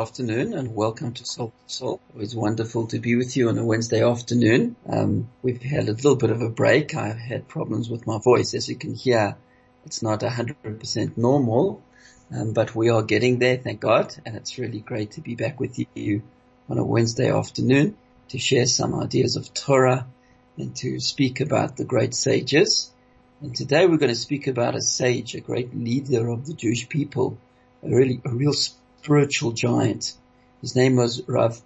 Afternoon and welcome to Soul to Soul. It's wonderful to be with you on a Wednesday afternoon. Um, we've had a little bit of a break. I've had problems with my voice. As you can hear, it's not 100% normal, um, but we are getting there, thank God. And it's really great to be back with you on a Wednesday afternoon to share some ideas of Torah and to speak about the great sages. And today we're going to speak about a sage, a great leader of the Jewish people, a really, a real spiritual giant. His name was Rav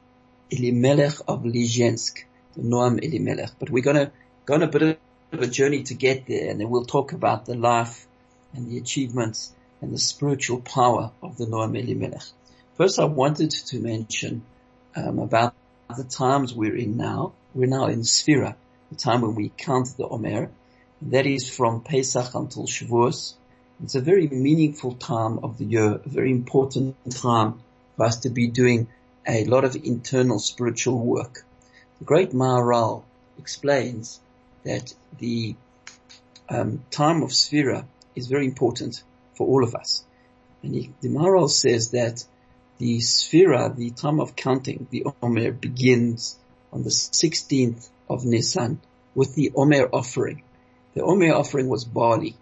Elimelech of Lizhensk, the Noam Elimelech. But we're going to go on a bit of a journey to get there, and then we'll talk about the life and the achievements and the spiritual power of the Noam Elimelech. First, I wanted to mention um, about the times we're in now. We're now in Sphira, the time when we count the Omer. And that is from Pesach until Shavuos. It's a very meaningful time of the year, a very important time for us to be doing a lot of internal spiritual work. The great Maharal explains that the um, time of Sphira is very important for all of us. And he, the Maharal says that the Sphira, the time of counting, the Omer begins on the 16th of Nisan with the Omer offering. The Omer offering was barley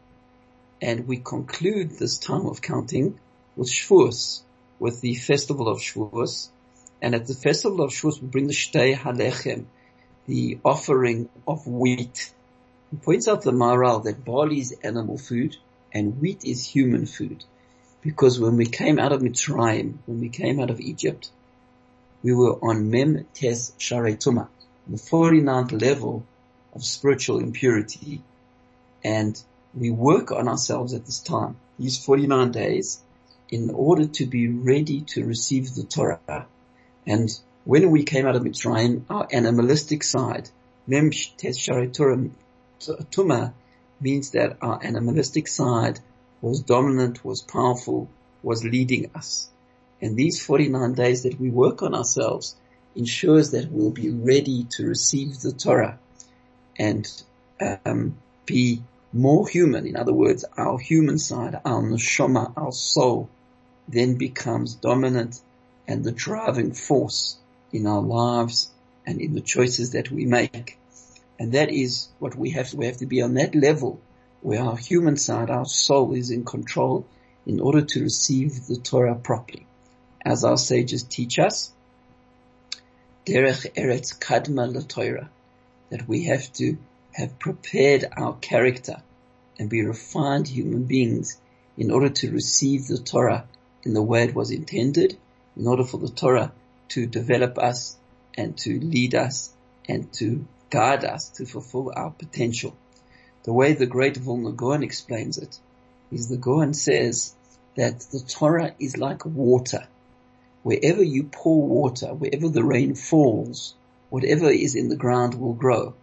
and we conclude this time of counting with Shavuos, with the festival of Shavuos. And at the festival of Shavuos, we bring the Shtei Halechem, the offering of wheat. He points out the Maharal that barley is animal food and wheat is human food. Because when we came out of Mitzrayim, when we came out of Egypt, we were on Mem Tes Sharetuma, the 49th level of spiritual impurity. And we work on ourselves at this time, these 49 days, in order to be ready to receive the Torah. And when we came out of Mitzrayim, our animalistic side, Mem Tuma, means that our animalistic side was dominant, was powerful, was leading us. And these 49 days that we work on ourselves ensures that we'll be ready to receive the Torah and um, be more human, in other words, our human side, our neshama, our soul, then becomes dominant and the driving force in our lives and in the choices that we make. And that is what we have to, we have to be on that level where our human side, our soul is in control in order to receive the Torah properly. As our sages teach us, derech eretz kadma Torah, that we have to have prepared our character and be refined human beings in order to receive the Torah in the way it was intended, in order for the Torah to develop us and to lead us and to guide us to fulfill our potential. The way the great Vilna Gaon explains it is the Gaon says that the Torah is like water. Wherever you pour water, wherever the rain falls, whatever is in the ground will grow.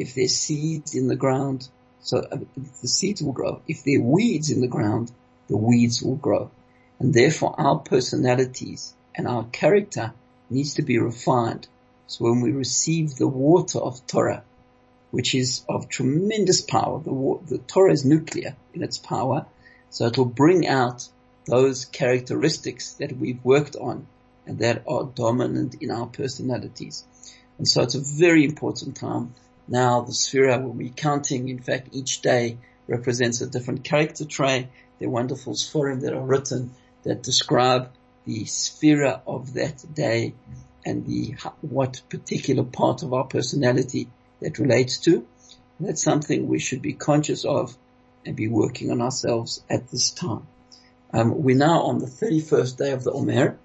If there's seeds in the ground, so uh, the seeds will grow. If there are weeds in the ground, the weeds will grow. And therefore our personalities and our character needs to be refined. So when we receive the water of Torah, which is of tremendous power, the, the Torah is nuclear in its power, so it will bring out those characteristics that we've worked on and that are dominant in our personalities. And so it's a very important time now the Sphira will be counting. In fact, each day represents a different character trait. There are wonderful Sforim that are written that describe the Sphira of that day and the, what particular part of our personality that relates to. And that's something we should be conscious of and be working on ourselves at this time. Um, we're now on the 31st day of the Omer.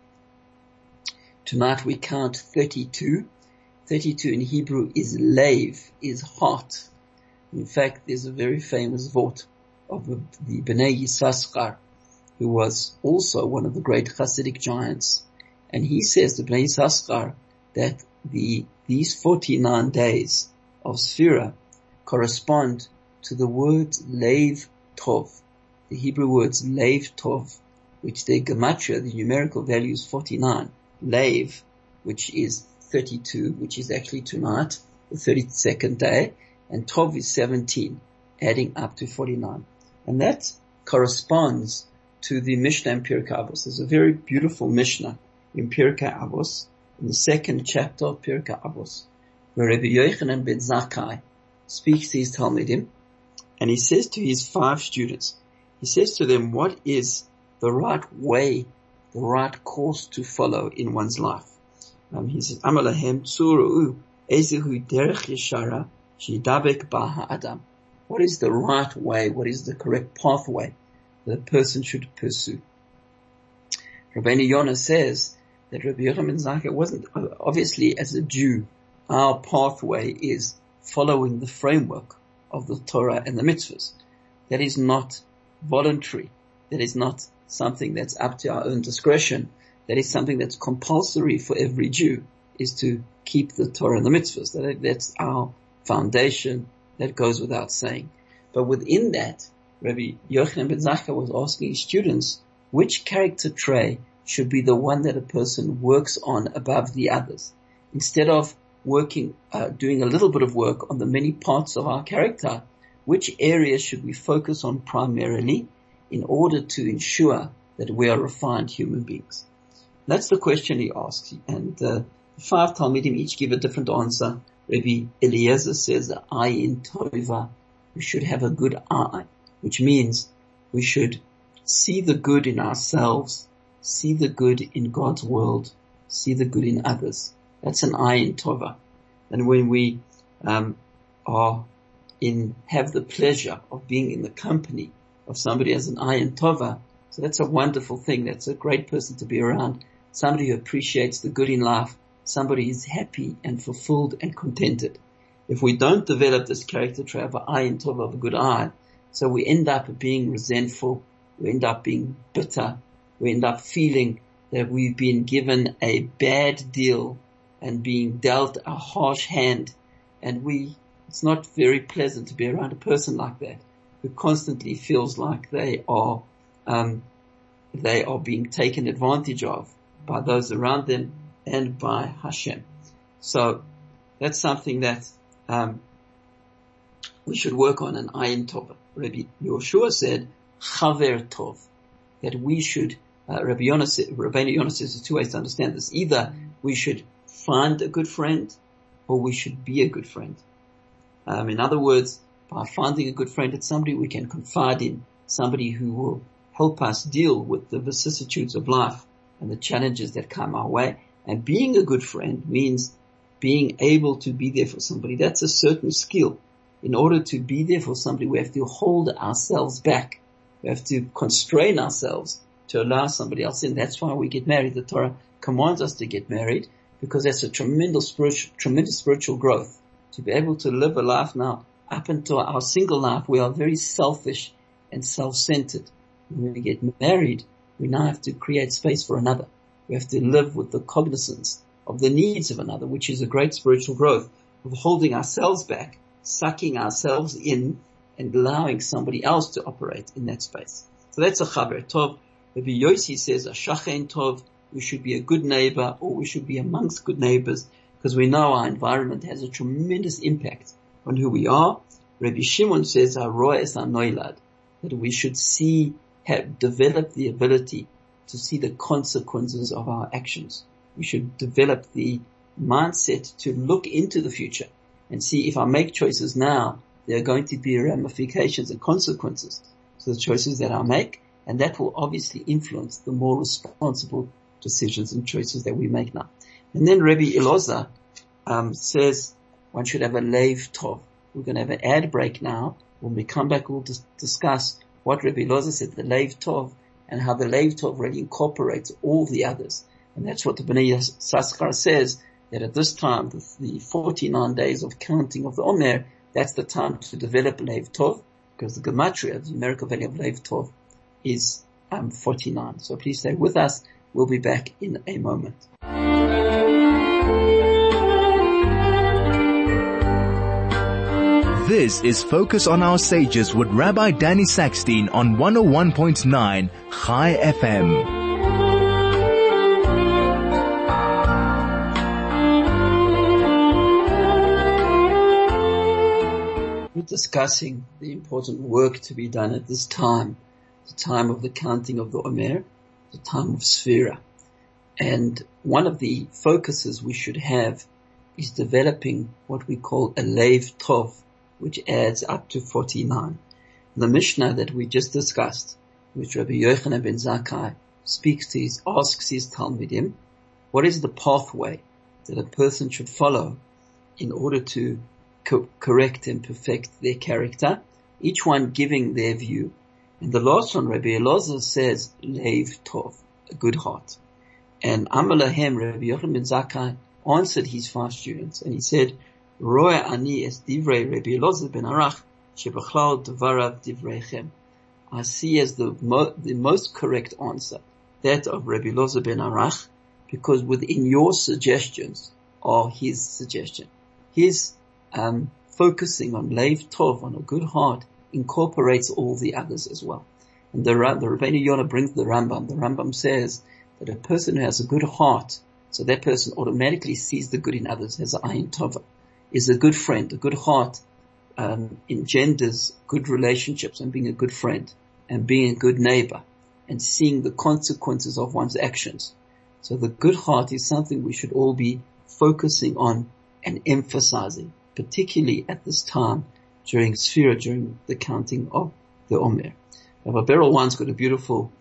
Tonight we count 32 32 in Hebrew is lev, is heart. In fact, there's a very famous vote of the Bnei Yissaschar who was also one of the great Hasidic giants. And he says to Bnei Yissaschar that the, these 49 days of Sphira correspond to the word Lev Tov, the Hebrew words Lev Tov, which their gematria, the numerical value is 49. Lev, which is 32, which is actually tonight, the 32nd day, and Tov is 17, adding up to 49. And that corresponds to the Mishnah in Pirkei Avos. There's a very beautiful Mishnah in Pirkei Avos, in the second chapter of Pirkei Avos, where Rabbi Yochanan ben Zakkai speaks to his Talmidim, and he says to his five students, he says to them, what is the right way, the right course to follow in one's life? Um, he says, Amalahem tzuru ezehu derech yeshara shidabek ba adam. What is the right way? What is the correct pathway that a person should pursue. Rabbeinu Yonah says that Rabbi Yochanan Zakkai wasn't, obviously as a Jew, our pathway is following the framework of the Torah and the mitzvahs. That is not voluntary. That is not something that's up to our own discretion. That is something that's compulsory for every Jew is to keep the Torah and the mitzvahs. That, that's our foundation. That goes without saying. But within that, Rabbi Yochanan ben Zakkai was asking his students which character trait should be the one that a person works on above the others. Instead of working, uh, doing a little bit of work on the many parts of our character, which areas should we focus on primarily in order to ensure that we are refined human beings? That's the question he asks. And uh, five Talmidim each give a different answer. Rabbi Eliezer says, in tova. We should have a good eye which means we should see the good in ourselves, see the good in God's world, see the good in others. That's an ayin tova. And when we um, are in have the pleasure of being in the company of somebody as an ayin tova, so that's a wonderful thing. That's a great person to be around. Somebody who appreciates the good in life. Somebody who's happy and fulfilled and contented. If we don't develop this character trait of an ayin tova of a good eye, so we end up being resentful. We end up being bitter. We end up feeling that we've been given a bad deal and being dealt a harsh hand. And we, it's not very pleasant to be around a person like that who constantly feels like they are, um, they are being taken advantage of by those around them and by Hashem. So that's something that um, we should work on an ayin tova. Rabbi Yoshua said, chaver tov, that we should, uh, Rabbi Yonah, Rabbi Yonah says there's two ways to understand this. Either we should find a good friend or we should be a good friend. Um, in other words, by finding a good friend, it's somebody we can confide in, somebody who will help us deal with the vicissitudes of life and the challenges that come our way. And being a good friend means being able to be there for somebody. That's a certain skill in order to be there for somebody, we have to hold ourselves back. We have to constrain ourselves to allow somebody else in. That's why we get married. The Torah commands us to get married because that's a tremendous spiritual, tremendous spiritual growth. To be able to live a life now up until our single life, we are very selfish and self-centered. When we get married, we now have to create space for another. We have to live with the cognizance of the needs of another, which is a great spiritual growth of holding ourselves back sucking ourselves in and allowing somebody else to operate in that space. So that's a chaber tov. Rabbi Yossi says a shachen tov. We should be a good neighbor, or we should be amongst good neighbors, because we know our environment has a tremendous impact on who we are. Rabbi Shimon says a roes anoilad that we should see have develop the ability to see the consequences of our actions. We should develop the mindset to look into the future and see if I make choices now, there are going to be ramifications and consequences to the choices that I make, and that will obviously influence the more responsible decisions and choices that we make now. And then Rabbi Elazar um, says one should have a lev tov. We're going to have an ad break now. When we come back, we'll dis- discuss what Rabbi Elazar said, the lev tov, and how the lev tov really incorporates all the others. And that's what the Bnei Yissaschar says that at this time, the, the 49 days of counting of the Omer, that's the time to develop Lev Tov, because the Gematria, the numerical value of Lev Tov, is um, 49. So please stay with us. We'll be back in a moment. This is Focus on Our Sages with Rabbi Danny Sackstein on 101.9 Chai FM. We're discussing the important work to be done at this time, the time of the counting of the Omer, the time of Sphira. And one of the focuses we should have is developing what we call a Lev Tov, which adds up to 49. The Mishnah that we just discussed, which Rabbi Yochanan ben Zakkai speaks to his, asks his Talmidim, what is the pathway that a person should follow in order to co- correct and perfect their character, each one giving their view. And the last one, Rabbi Elazar says, Lev Tov, a good heart. And Amalahem, Rabbi Yochanan ben Zakkai answered his five students and he said, Roya ani es divrei Rabbi ben Arach, shebachlal devarav divreichem. I see as the, mo- the most correct answer that of Rabbi Elazar ben Arach, because within your suggestions are his suggestion. His um, focusing on Lev Tov, on a good heart, incorporates all the others as well. And the, the Rabbeinu Yonah brings the Rambam. The Rambam says that a person who has a good heart, so that person automatically sees the good in others, has a ayin tova, is a good friend, a good heart, um, engenders good relationships and being a good friend and being a good neighbor and seeing the consequences of one's actions. So the good heart is something we should all be focusing on and emphasizing, particularly at this time during Sphira, during the counting of the Omer. Rabbi Berel once got a beautiful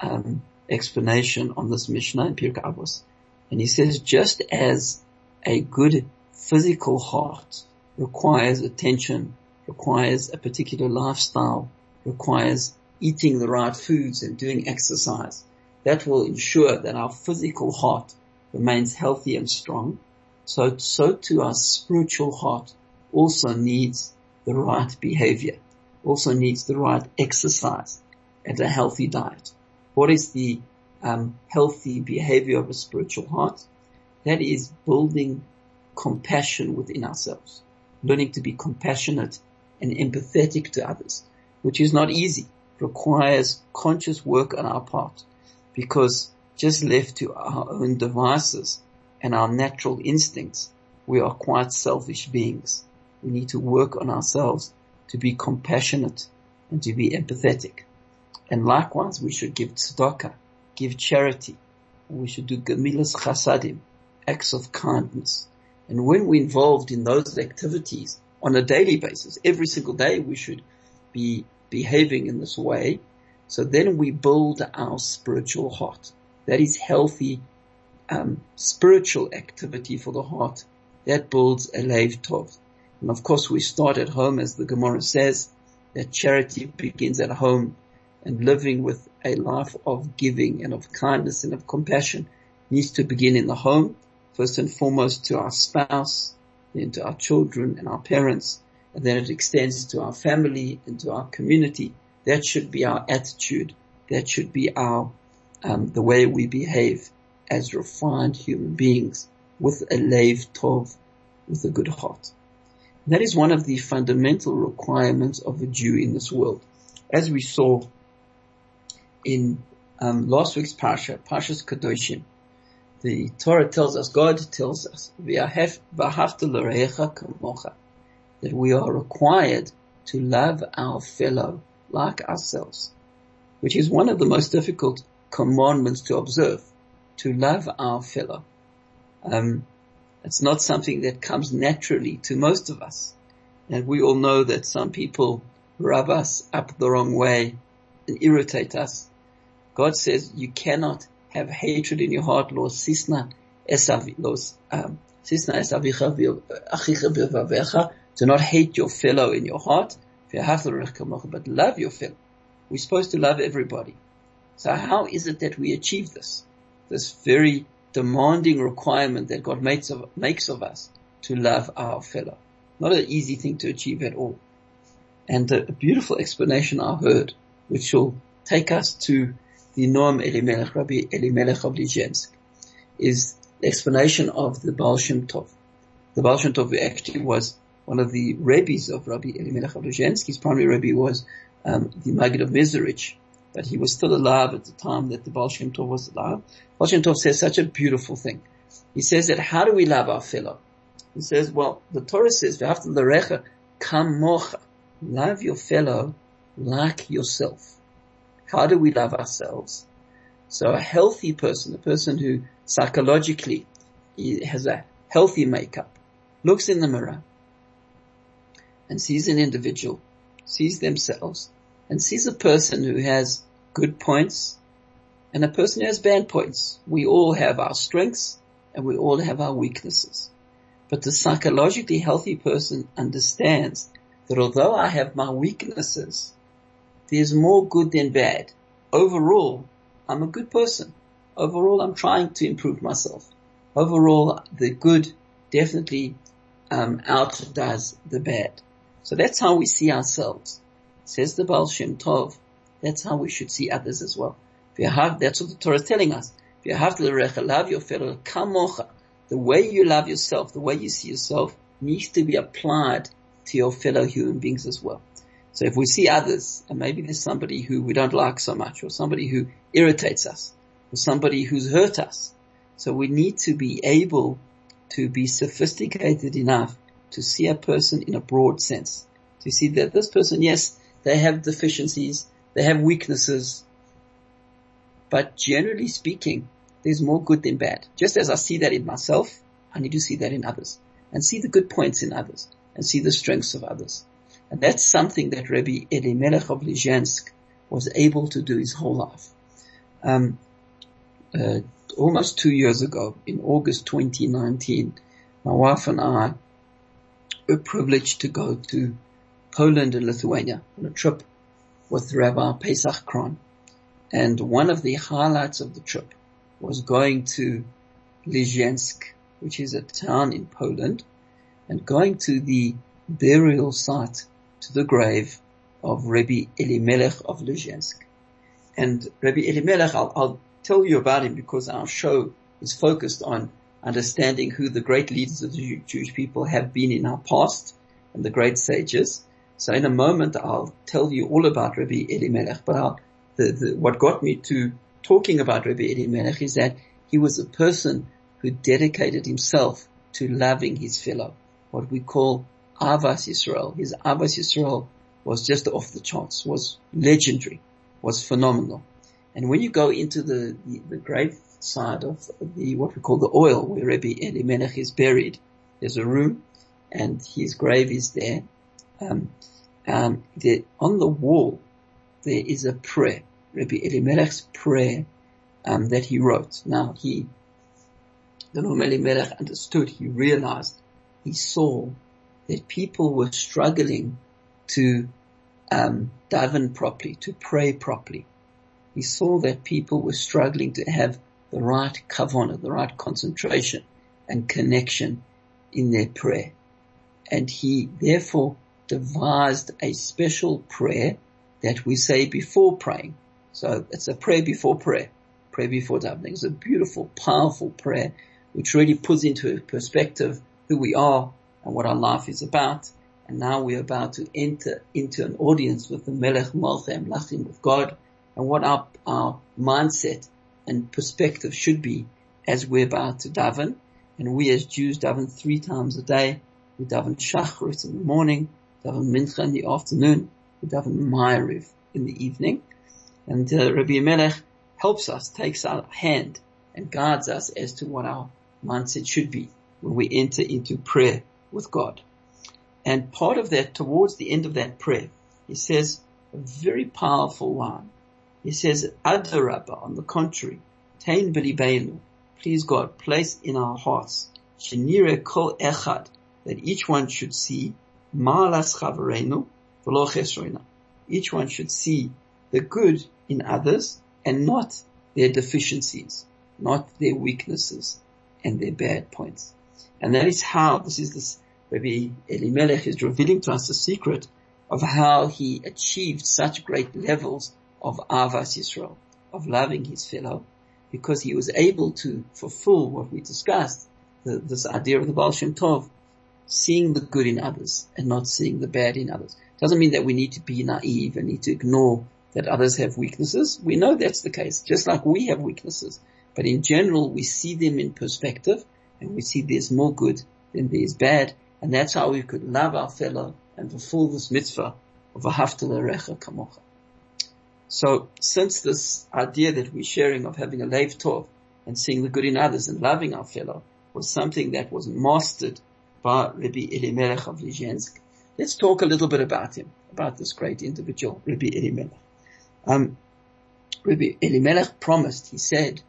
um, explanation on this Mishnah in Pirkei Avos, and he says, just as a good physical heart requires attention, requires a particular lifestyle, requires eating the right foods and doing exercise, that will ensure that our physical heart remains healthy and strong. So, so too our spiritual heart also needs the right behavior, also needs the right exercise and a healthy diet. What is the um, healthy behavior of a spiritual heart? That is building compassion within ourselves, learning to be compassionate and empathetic to others, which is not easy. Requires conscious work on our part because just left to our own devices and our natural instincts, we are quite selfish beings. We need to work on ourselves to be compassionate and to be empathetic. And likewise, we should give tzedakah, give charity. We should do gemilas chasadim, acts of kindness. And when we're involved in those activities on a daily basis, every single day we should be behaving in this way. So then we build our spiritual heart. That is healthy, um, spiritual activity for the heart. That builds a lev tov. And of course we start at home as the Gemara says that charity begins at home and living with a life of giving and of kindness and of compassion needs to begin in the home, first and foremost to our spouse, then to our children and our parents, and then it extends to our family and to our community. That should be our attitude. That should be our, um, the way we behave as refined human beings with a lev tov, with a good heart. That is one of the fundamental requirements of a Jew in this world. As we saw in um, last week's Parsha, Parsha's Kadoshim, the Torah tells us, God tells us, that we are required to love our fellow like ourselves, which is one of the most difficult commandments to observe, to love our fellow. Um, it's not something that comes naturally to most of us. And we all know that some people rub us up the wrong way and irritate us. God says you cannot have hatred in your heart, Lord. Sisna um, sisna esavicha Do not hate your fellow in your heart, but love your fellow. We're supposed to love everybody. So how is it that we achieve this? This very demanding requirement that God makes of, makes of us to love our fellow. Not an easy thing to achieve at all. And a beautiful explanation I heard, which will take us to the Noam Elimelech, Rabbi Elimelech of Lizhensk, is the explanation of the Baal Shem Tov. The Baal Shem Tov actually was one of the rabbis of Rabbi Elimelech of Lizhensk. His primary rabbi was um, the Maggid of Mezerich, but he was still alive at the time that the Baal Shem Tov was alive. Baal Shem Tov says such a beautiful thing. He says that how do we love our fellow? He says, well, the Torah says, "V'afta l'recha kamocha," love your fellow like yourself. How do we love ourselves? So a healthy person, a person who psychologically has a healthy makeup, looks in the mirror and sees an individual, sees themselves, and sees a person who has good points and a person who has bad points. We all have our strengths and we all have our weaknesses. But the psychologically healthy person understands that although I have my weaknesses, there's more good than bad. Overall, I'm a good person. Overall, I'm trying to improve myself. Overall, the good definitely um, outdoes the bad. So that's how we see ourselves. Says the Baal Shem Tov. That's how we should see others as well. That's what the Torah is telling us. Love your fellow kamocha, the way you love yourself, the way you see yourself needs to be applied to your fellow human beings as well. So if we see others, and maybe there's somebody who we don't like so much, or somebody who irritates us, or somebody who's hurt us, so we need to be able to be sophisticated enough to see a person in a broad sense. To see that this person, yes, they have deficiencies, they have weaknesses, but generally speaking, there's more good than bad. Just as I see that in myself, I need to see that in others and see the good points in others and see the strengths of others. And that's something that Rabbi Elimelech of Lizhensk was able to do his whole life. Um, uh, almost two years ago, in August 2019, my wife and I were privileged to go to Poland and Lithuania on a trip with Rabbi Pesach Krohn. And one of the highlights of the trip was going to Lizhensk, which is a town in Poland, and going to the burial site, to the grave of Rabbi Elimelech of Lizhensk. And Rabbi Elimelech, I'll, I'll tell you about him because our show is focused on understanding who the great leaders of the Jewish people have been in our past and the great sages. So in a moment, I'll tell you all about Rabbi Elimelech, but the, the, what got me to talking about Rabbi Elimelech is that he was a person who dedicated himself to loving his fellow, what we call Avas Yisrael. His Avas Yisrael was just off the charts, was legendary, was phenomenal. And when you go into the, the, the grave side of the, what we call the oil, where Rabbi Elimelech is buried, there's a room and his grave is there. Um, um, on the wall, there is a prayer, Rabbi Elimelech's prayer, um, that he wrote. Now he, the Elimelech understood, he realized, he saw that people were struggling to um, daven properly, to pray properly. He saw that people were struggling to have the right kavanah, the right concentration and connection in their prayer. And he therefore devised a special prayer that we say before praying. So it's a prayer before prayer, prayer before davening. It's a beautiful, powerful prayer which really puts into perspective who we are and what our life is about. And now we're about to enter into an audience with the Melech Malchem Lachim with God and what our, our mindset and perspective should be as we're about to daven. And we as Jews daven three times a day. We daven Shacharit in the morning, daven Mincha in the afternoon, we daven Ma'ariv in the evening. And uh, Rabbi Melech helps us, takes our hand and guides us as to what our mindset should be when we enter into prayer with God. And part of that, towards the end of that prayer, he says a very powerful line. He says, Adarabba, on the contrary, Tain b'libeinu, please God, place in our hearts, Shenire kol echad, that each one should see, Ma'alas chavarenu, v'lo. Each one should see the good in others and not their deficiencies, not their weaknesses and their bad points. And that is how, this is this, Rabbi Elimelech is revealing to us the secret of how he achieved such great levels of Avas Yisrael. of loving his fellow because he was able to fulfill what we discussed, the, this idea of the Baal Shem Tov, seeing the good in others and not seeing the bad in others. Doesn't mean that we need to be naive and need to ignore that others have weaknesses. We know that's the case, just like we have weaknesses. But in general, we see them in perspective and we see there's more good than there's bad. And that's how we could love our fellow and fulfill this mitzvah of a recha kamocha. So since this idea that we're sharing of having a lev tov and seeing the good in others and loving our fellow was something that was mastered by Rabbi Elimelech of Lizhensk, let's talk a little bit about him, about this great individual, Rabbi Elimelech. Um, Rabbi Elimelech promised, he said,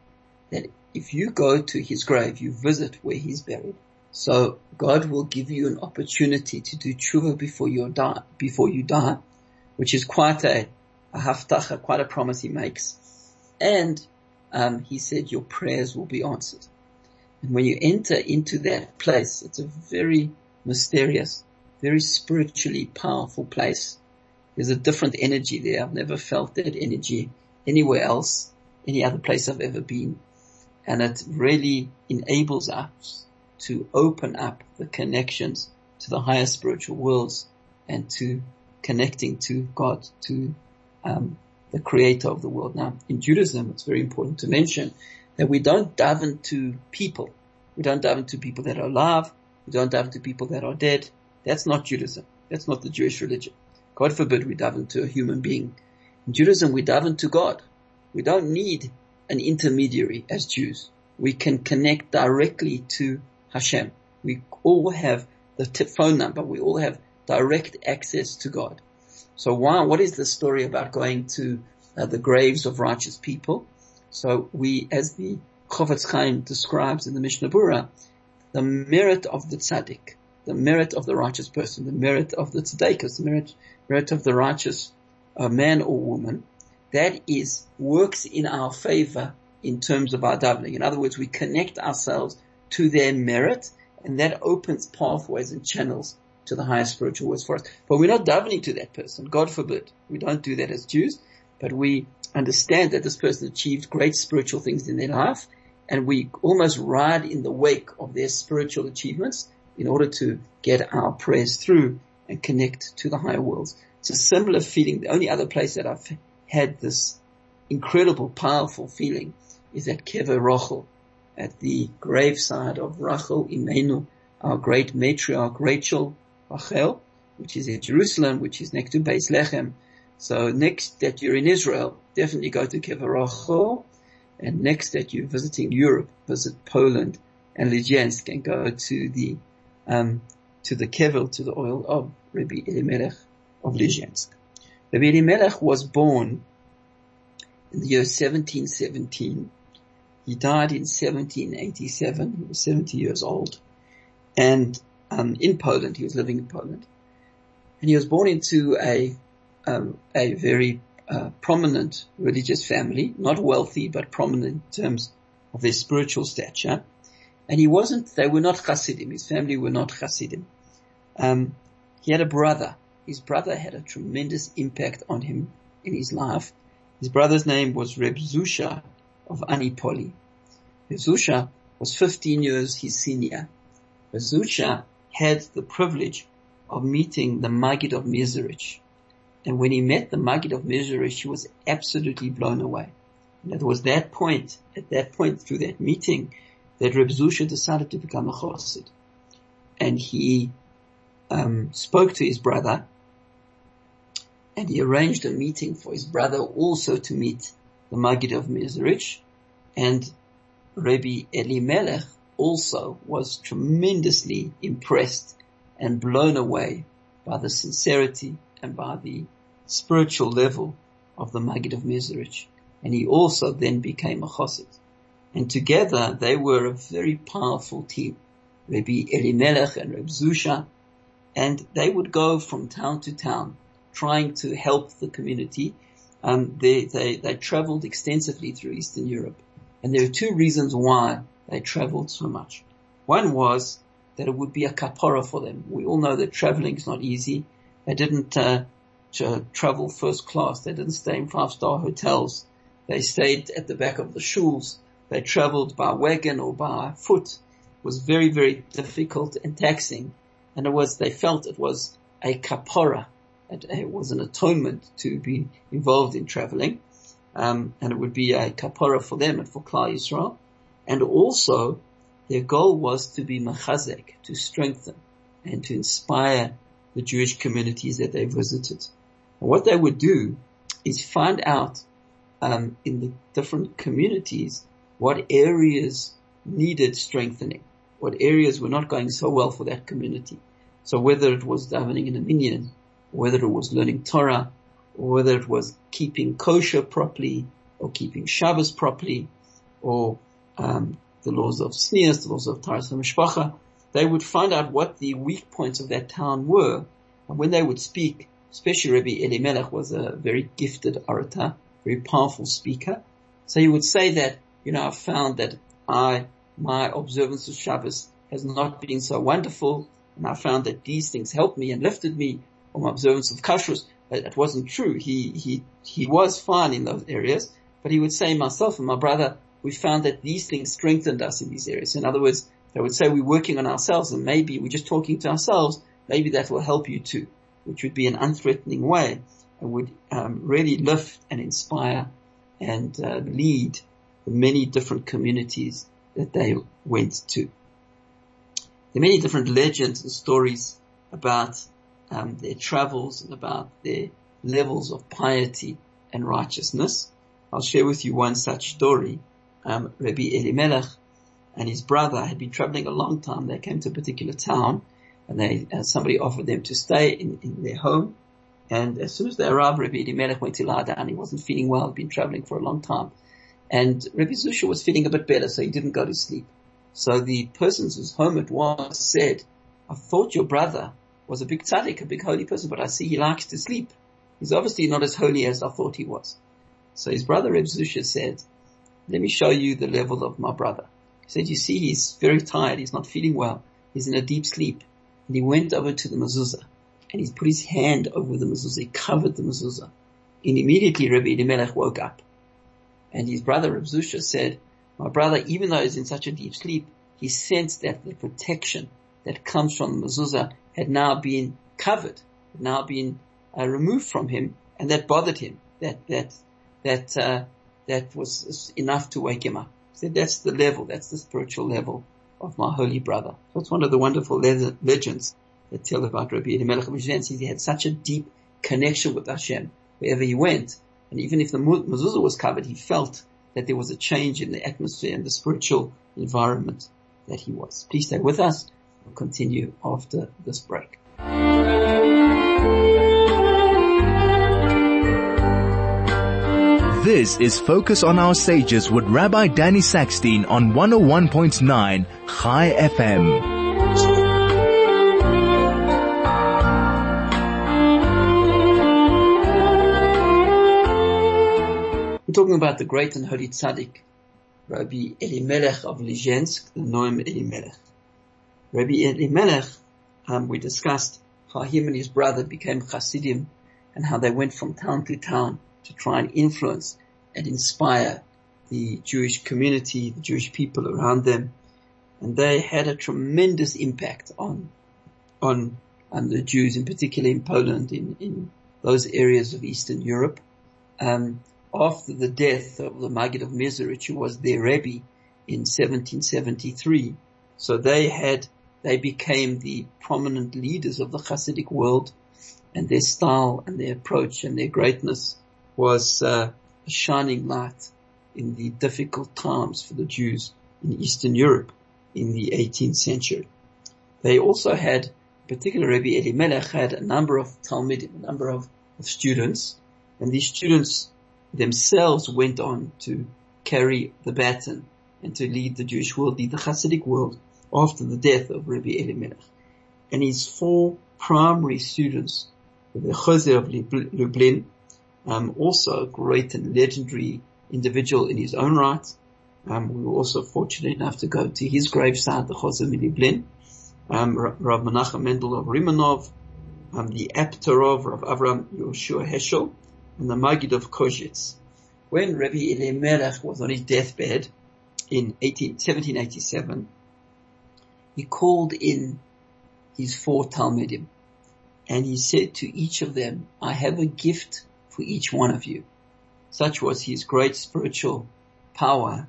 that if you go to his grave, you visit where he's buried, so God will give you an opportunity to do tshuva before you die, before you die, which is quite a, a havtacha, quite a promise he makes. And, um, he said your prayers will be answered. And when you enter into that place, it's a very mysterious, very spiritually powerful place. There's a different energy there. I've never felt that energy anywhere else, any other place I've ever been. And it really enables us to open up the connections to the higher spiritual worlds and to connecting to God, to um, the creator of the world. Now, in Judaism, it's very important to mention that we don't dive into people. We don't dive into people that are alive. We don't dive into people that are dead. That's not Judaism. That's not the Jewish religion. God forbid we dive into a human being. In Judaism, we dive into God. We don't need an intermediary as Jews. We can connect directly to Hashem. We all have the phone number. We all have direct access to God. So why, what is the story about going to uh, the graves of righteous people? So we, as the Chofetz Chaim describes in the Mishnah Berurah, the merit of the tzaddik, the merit of the righteous person, the merit of the tzaddikus, the merit, merit of the righteous uh, man or woman, that is, works in our favor in terms of our davening. In other words, we connect ourselves to their merit, and that opens pathways and channels to the higher spiritual worlds for us. But we're not davening to that person. God forbid. We don't do that as Jews, but we understand that this person achieved great spiritual things in their life, and we almost ride in the wake of their spiritual achievements in order to get our prayers through and connect to the higher worlds. It's a similar feeling. The only other place that I've had this incredible, powerful feeling is at Kever Rochel at the graveside of Rachel Imenu, our great matriarch Rachel Rachel, which is in Jerusalem, which is next to Beis Lechem. So next that you're in Israel, definitely go to Kever Rachel, and next that you're visiting Europe, visit Poland and Lizhensk and go to the um, to the kevel, to the oil of Rabbi Elimelech of Lizhensk. Rabbi Elimelech was born in the year 1717 he died in 1787. He was 70 years old. And um, in Poland, he was living in Poland. And he was born into a, um, a very uh, prominent religious family, not wealthy, but prominent in terms of their spiritual stature. And he wasn't, they were not Hasidim. His family were not Hasidim. Um, he had a brother. His brother had a tremendous impact on him in his life. His brother's name was Reb Zusha, of Anipoli. Reb Zusha was 15 years his senior. Reb Zusha had the privilege of meeting the Maggid of Mezerich. And when he met the Maggid of Mezerich, he was absolutely blown away. And it was that point, at that point through that meeting, that Reb Zusha decided to become a chassid. And he um, spoke to his brother, and he arranged a meeting for his brother also to meet the Maggid of Mezerich, and Rabbi Elimelech also was tremendously impressed and blown away by the sincerity and by the spiritual level of the Maggid of Mezerich. And he also then became a chassid. And together they were a very powerful team. Rabbi Elimelech and Rabbi Zusha. And they would go from town to town trying to help the community um, they, they, they traveled extensively through Eastern Europe. And there are two reasons why they traveled so much. One was that it would be a kapara for them. We all know that traveling is not easy. They didn't uh, travel first class. They didn't stay in five star hotels. They stayed at the back of the shuls. They traveled by wagon or by foot. It was very, very difficult and taxing. And it was, they felt it was a kapora. It, was an atonement to be involved in traveling. Um, and it would be a kapara for them and for Klal Yisrael. And also, their goal was to be machazek, to strengthen and to inspire the Jewish communities that they visited. And what they would do is find out um, in the different communities what areas needed strengthening, what areas were not going so well for that community. So whether it was davening in a minyan, whether it was learning Torah, or whether it was keeping kosher properly, or keeping Shabbos properly, or um, the laws of Sneas, the laws of Taras and Mishpacha, they would find out what the weak points of that town were, and when they would speak, especially Rabbi Elimelech was a very gifted orator, very powerful speaker. So he would say that, you know, I found that I, my observance of Shabbos has not been so wonderful, and I found that these things helped me and lifted me, my observance of kashrus. That wasn't true. He, he, he was fine in those areas, but he would say myself and my brother, we found that these things strengthened us in these areas. In other words, they would say we're working on ourselves and maybe we're just talking to ourselves. Maybe that will help you too, which would be an unthreatening way and would um, really lift and inspire and uh, lead the many different communities that they went to. There are many different legends and stories about um, their travels and about their levels of piety and righteousness. I'll share with you one such story. Um, Rabbi Elimelech and his brother had been traveling a long time. They came to a particular town and they, uh, somebody offered them to stay in, in their home and as soon as they arrived, Rabbi Elimelech went to lie down. He wasn't feeling well. He'd been traveling for a long time. And Rabbi Zusha was feeling a bit better, so he didn't go to sleep. So the person whose home it was said, I thought your brother was a big tzaddik, a big holy person, but I see he likes to sleep. He's obviously not as holy as I thought he was. So his brother Reb Zusha said, let me show you the level of my brother. He said, you see, he's very tired. He's not feeling well. He's in a deep sleep. And he went over to the mezuzah and he put his hand over the mezuzah, he covered the mezuzah. And immediately Rabbi Elimelech woke up. And his brother Reb Zusha said, my brother, even though he's in such a deep sleep, he sensed that the protection that comes from the mezuzah had now been covered, had now been uh, removed from him, and that bothered him. That that that uh, that was enough to wake him up. Said that's the level, that's the spiritual level of my holy brother. So it's one of the wonderful legends that tell about Rabbi Elimelech he had such a deep connection with Hashem wherever he went. And even if the mezuzah was covered, he felt that there was a change in the atmosphere and the spiritual environment that he was. Please stay with us. We'll continue after this break. This is Focus on Our Sages with Rabbi Danny Sackstein on 101.9 Chai FM. We're talking about the great and holy tzaddik, Rabbi Elimelech of Lizhensk, the Noam Elimelech. Rabbi Elimelech, um, we discussed how him and his brother became Hasidim and how they went from town to town to try and influence and inspire the Jewish community, the Jewish people around them. And they had a tremendous impact on, on, on the Jews, in particular in Poland, in, in those areas of Eastern Europe. Um, after the death of the Maggid of Mezerich, who was their Rebbe in 1773. So they had, they became the prominent leaders of the Hasidic world and their style and their approach and their greatness was uh, a shining light in the difficult times for the Jews in Eastern Europe in the 18th century. They also had, particularly Rabbi Elimelech had a number of Talmidim, a number of, of students, and these students themselves went on to carry the baton and to lead the Jewish world, lead the Hasidic world after the death of Rabbi Elimelech. And his four primary students, the Chozeh of Lublin, um, also a great and legendary individual in his own right. Um, we were also fortunate enough to go to his graveside, the Chozeh of Lublin, um, Rav Menachem Mendel of Rimanov, um, the Apter of Avram Yoshua Heschel, and the Maggid of Kozhnitz. when Rabbi Elimelech was on his deathbed in 18, 1787, he called in his four Talmidim and he said to each of them, I have a gift for each one of you. Such was his great spiritual power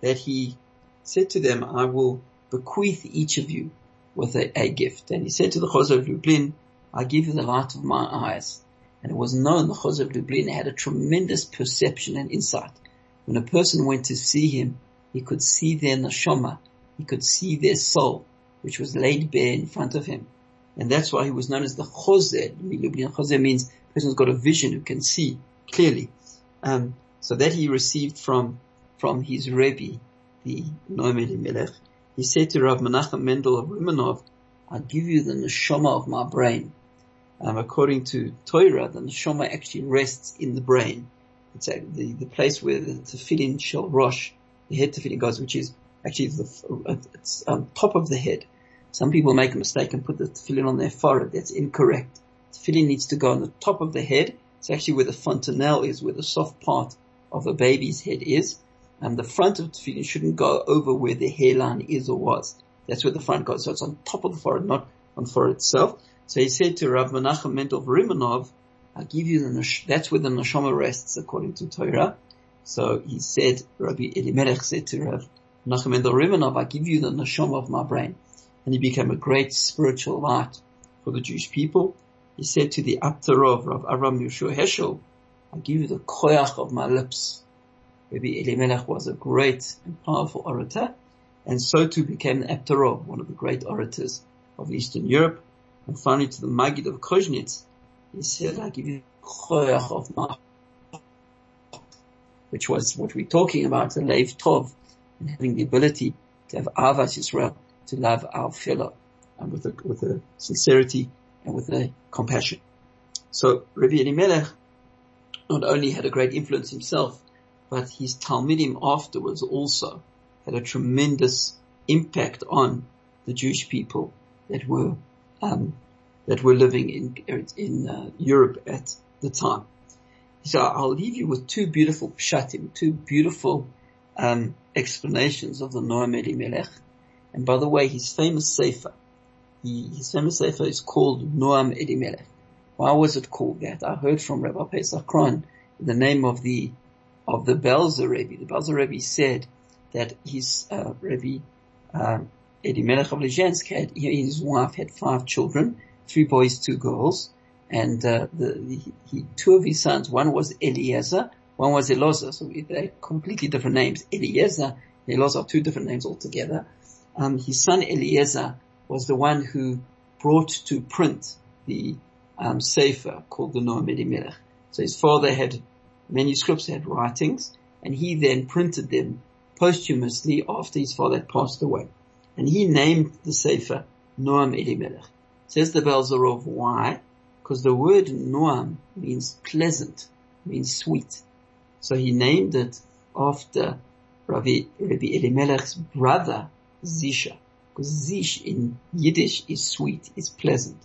that he said to them, I will bequeath each of you with a, a gift. And he said to the Chozeh of Lublin, I give you the light of my eyes. And it was known the Chozeh of Lublin had a tremendous perception and insight. When a person went to see him, he could see their neshama, he could see their soul, which was laid bare in front of him. And that's why he was known as the Chozeh. Chozeh means the person's got a vision who can see clearly. Um, so that he received from, from his Rebbe, the Noam Elimelech. He said to Rav Menachem Mendel of Rimanov, I'll give you the neshama of my brain. Um, according to Torah, the neshama actually rests in the brain. It's a, the, the place where the tefillin shel rosh, the head tefillin goes, which is actually the, it's on top of the head. Some people make a mistake and put the tefillin on their forehead. That's incorrect. Tefillin needs to go on the top of the head. It's actually where the fontanelle is, where the soft part of a baby's head is. And the front of the tefillin shouldn't go over where the hairline is or was. That's where the front goes. So it's on top of the forehead, not on the forehead itself. So he said to Rav Menachem Mendel Rimanov, I'll give you the, that's where the neshama rests according to Torah. So he said, Rabbi Elimelech said to Rav I give you the neshama of my brain. And he became a great spiritual light for the Jewish people. He said to the Aptarov, Rav Avraham Yehoshua Heschel, I give you the koyach of my lips. Rabbi Elimelech was a great and powerful orator, and so too became the Aptarov, one of the great orators of Eastern Europe. And finally to the Magid of Kozhnitz, he said, I give you the koyach of my which was what we're talking about, the Lev Tov, and having the ability to have Ahavas Yisrael, to love our fellow, and with a, with a sincerity and with a compassion. So Rabbi Elimelech not only had a great influence himself, but his Talmidim afterwards also had a tremendous impact on the Jewish people that were um, that were living in in uh, Europe at the time. So I'll leave you with two beautiful pshatim, two beautiful um, explanations of the Noam Elimelech. And by the way, his famous sefer, he, his famous sefer is called Noam Elimelech. Why was it called that? I heard from Rabbi Pesach Krohn, the name of the of the Belzer Rebbe. The Belzer Rebbe said that his uh, Rebbe um, Elimelech of Lizhensk had his wife had five children, three boys, two girls, and uh, the, the he, two of his sons. One was Eliezer, one was Elazar. So they're completely different names. Eliezer, and Elazar, two different names altogether. Um, his son Eliezer was the one who brought to print the um, sefer called the Noam Elimelech. So his father had manuscripts, had writings, and he then printed them posthumously after his father had passed away. And he named the sefer Noam Elimelech. Says the Belzerov, why? Because the word Noam means pleasant, means sweet. So he named it after Rabbi, Rabbi Elimelech's brother, Zisha. Because Zish in Yiddish is sweet, is pleasant.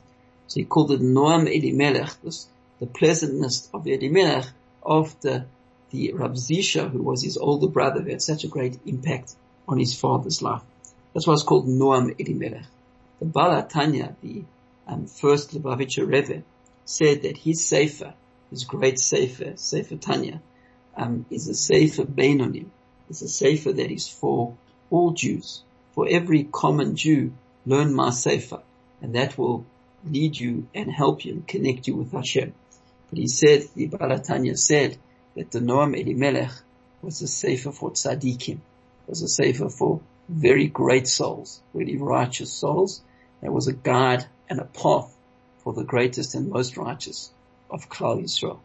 So he called it Noam Elimelech, the pleasantness of Elimelech after the Rab Zisha, who was his older brother, who had such a great impact on his father's life. That's why it's called Noam Elimelech. The Baal HaTanya, the um, first Lubavitcher Rebbe, said that his Sefer, his great Sefer, Sefer Tanya, um, is a Sefer Beinonim. It's a Sefer that is for all Jews. For every common Jew, learn my Sefer, and that will lead you and help you and connect you with Hashem. But he said, the Baal HaTanya said that the Noam Elimelech was a sefer for tzaddikim, was a sefer for very great souls, really righteous souls. It was a guide and a path for the greatest and most righteous of Klal Yisrael.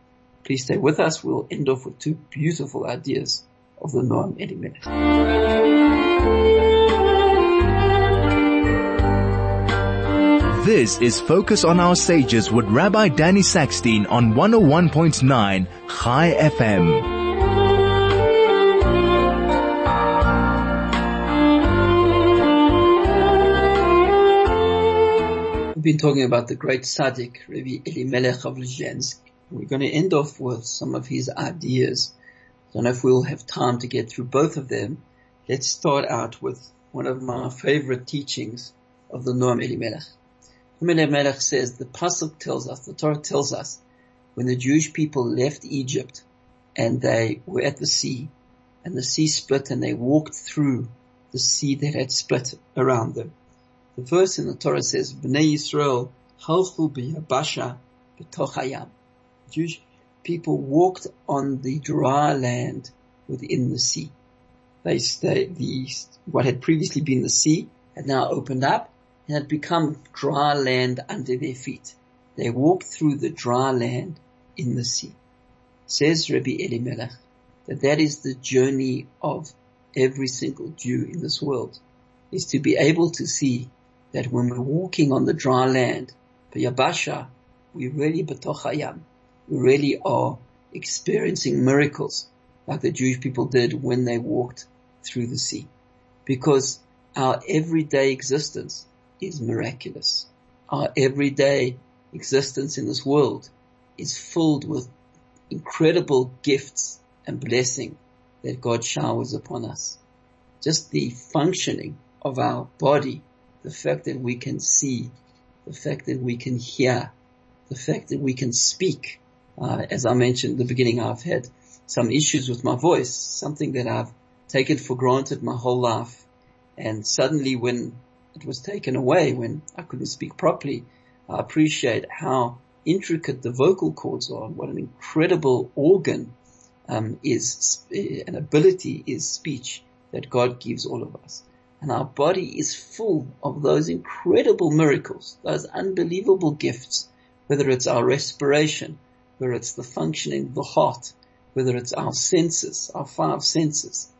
Please stay with us. We'll end off with two beautiful ideas of the Noam Elimelech. This is Focus on Our Sages with Rabbi Danny Sackstein on 101.9 Chai FM. We've been talking about the great Tzaddik, Rabbi Elimelech of Lizhensk. We're going to end off with some of his ideas I don't know if we'll have time to get through both of them. Let's start out with one of my favorite teachings of the Noam Elimelech. Noam Elimelech says, the Pasuk tells us, the Torah tells us, when the Jewish people left Egypt and they were at the sea and the sea split and they walked through the sea that had split around them. The verse in the Torah says, Bnei Yisrael halchu biyabasha b'toch Jewish people walked on the dry land within the sea. They the, what had previously been the sea had now opened up and had become dry land under their feet. They walked through the dry land in the sea. Says Rabbi Elimelech that that is the journey of every single Jew in this world is to be able to see that when we're walking on the dry land, Yabasha, we really betochayam, we really are experiencing miracles like the Jewish people did when they walked through the sea. Because our everyday existence is miraculous. Our everyday existence in this world is filled with incredible gifts and blessing that God showers upon us. Just the functioning of our body, the fact that we can see, the fact that we can hear, the fact that we can speak. Uh, as I mentioned at the beginning, I've had some issues with my voice, something that I've taken for granted my whole life. And suddenly when it was taken away, when I couldn't speak properly, I appreciate how intricate the vocal cords are, what an incredible organ um, is an ability is speech that God gives all of us. And our body is full of those incredible miracles, those unbelievable gifts, whether it's our respiration, whether it's the functioning of the heart, whether it's our senses, our five senses,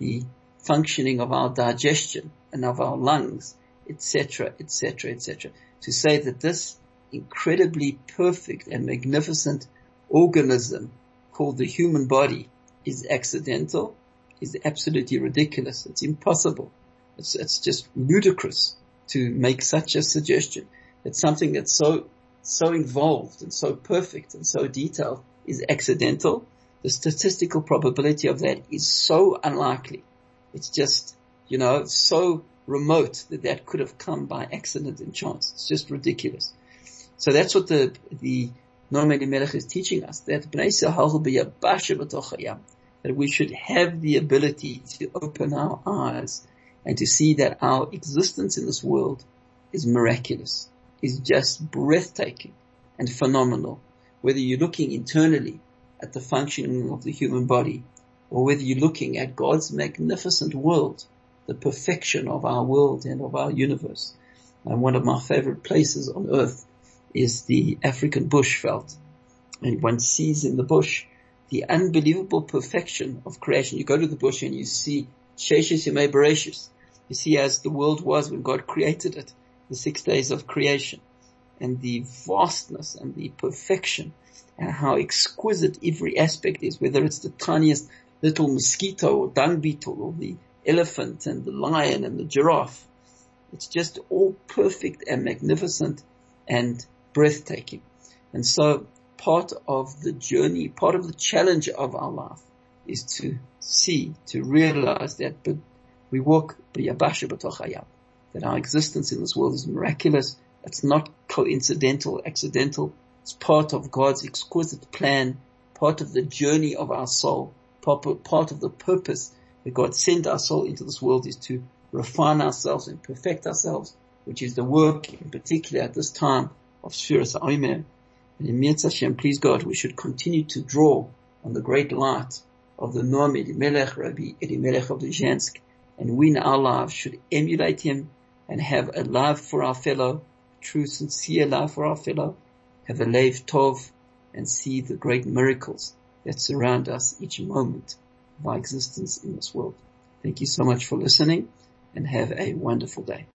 the functioning of our digestion and of our lungs, etc., etc., etc. To say that this incredibly perfect and magnificent organism called the human body is accidental is absolutely ridiculous. It's impossible. It's, it's just ludicrous to make such a suggestion It's something that's so, so involved and so perfect and so detailed is accidental. The statistical probability of that is so unlikely. It's just, you know, so remote that that could have come by accident and chance. It's just ridiculous. So that's what the, the Noam Elimelech is teaching us that that we should have the ability to open our eyes and to see that our existence in this world is miraculous, is just breathtaking and phenomenal. Whether you're looking internally at the functioning of the human body or whether you're looking at God's magnificent world, the perfection of our world and of our universe. And one of my favorite places on earth is the African bush veld. And one sees in the bush the unbelievable perfection of creation. You go to the bush and you see Sheshes Yemei Bereshis. You see as the world was when God created it, the six days of creation and the vastness and the perfection and how exquisite every aspect is, whether it's the tiniest little mosquito or dung beetle or the elephant and the lion and the giraffe. It's just all perfect and magnificent and breathtaking. And so part of the journey, part of the challenge of our life is to see, to realize that we walk that our existence in this world is miraculous. It's not coincidental, accidental. It's part of God's exquisite plan, part of the journey of our soul, part of the purpose that God sent our soul into this world is to refine ourselves and perfect ourselves, which is the work in particular at this time of Sfiras Omer. And in Mirz Hashem, please God, we should continue to draw on the great light of the Noam Elimelech, Rabbi Elimelech of Lizhensk, and we in our lives should emulate him and have a love for our fellow, true sincere love for our fellow, have a lev tov, and see the great miracles that surround us each moment of our existence in this world. Thank you so much for listening and have a wonderful day.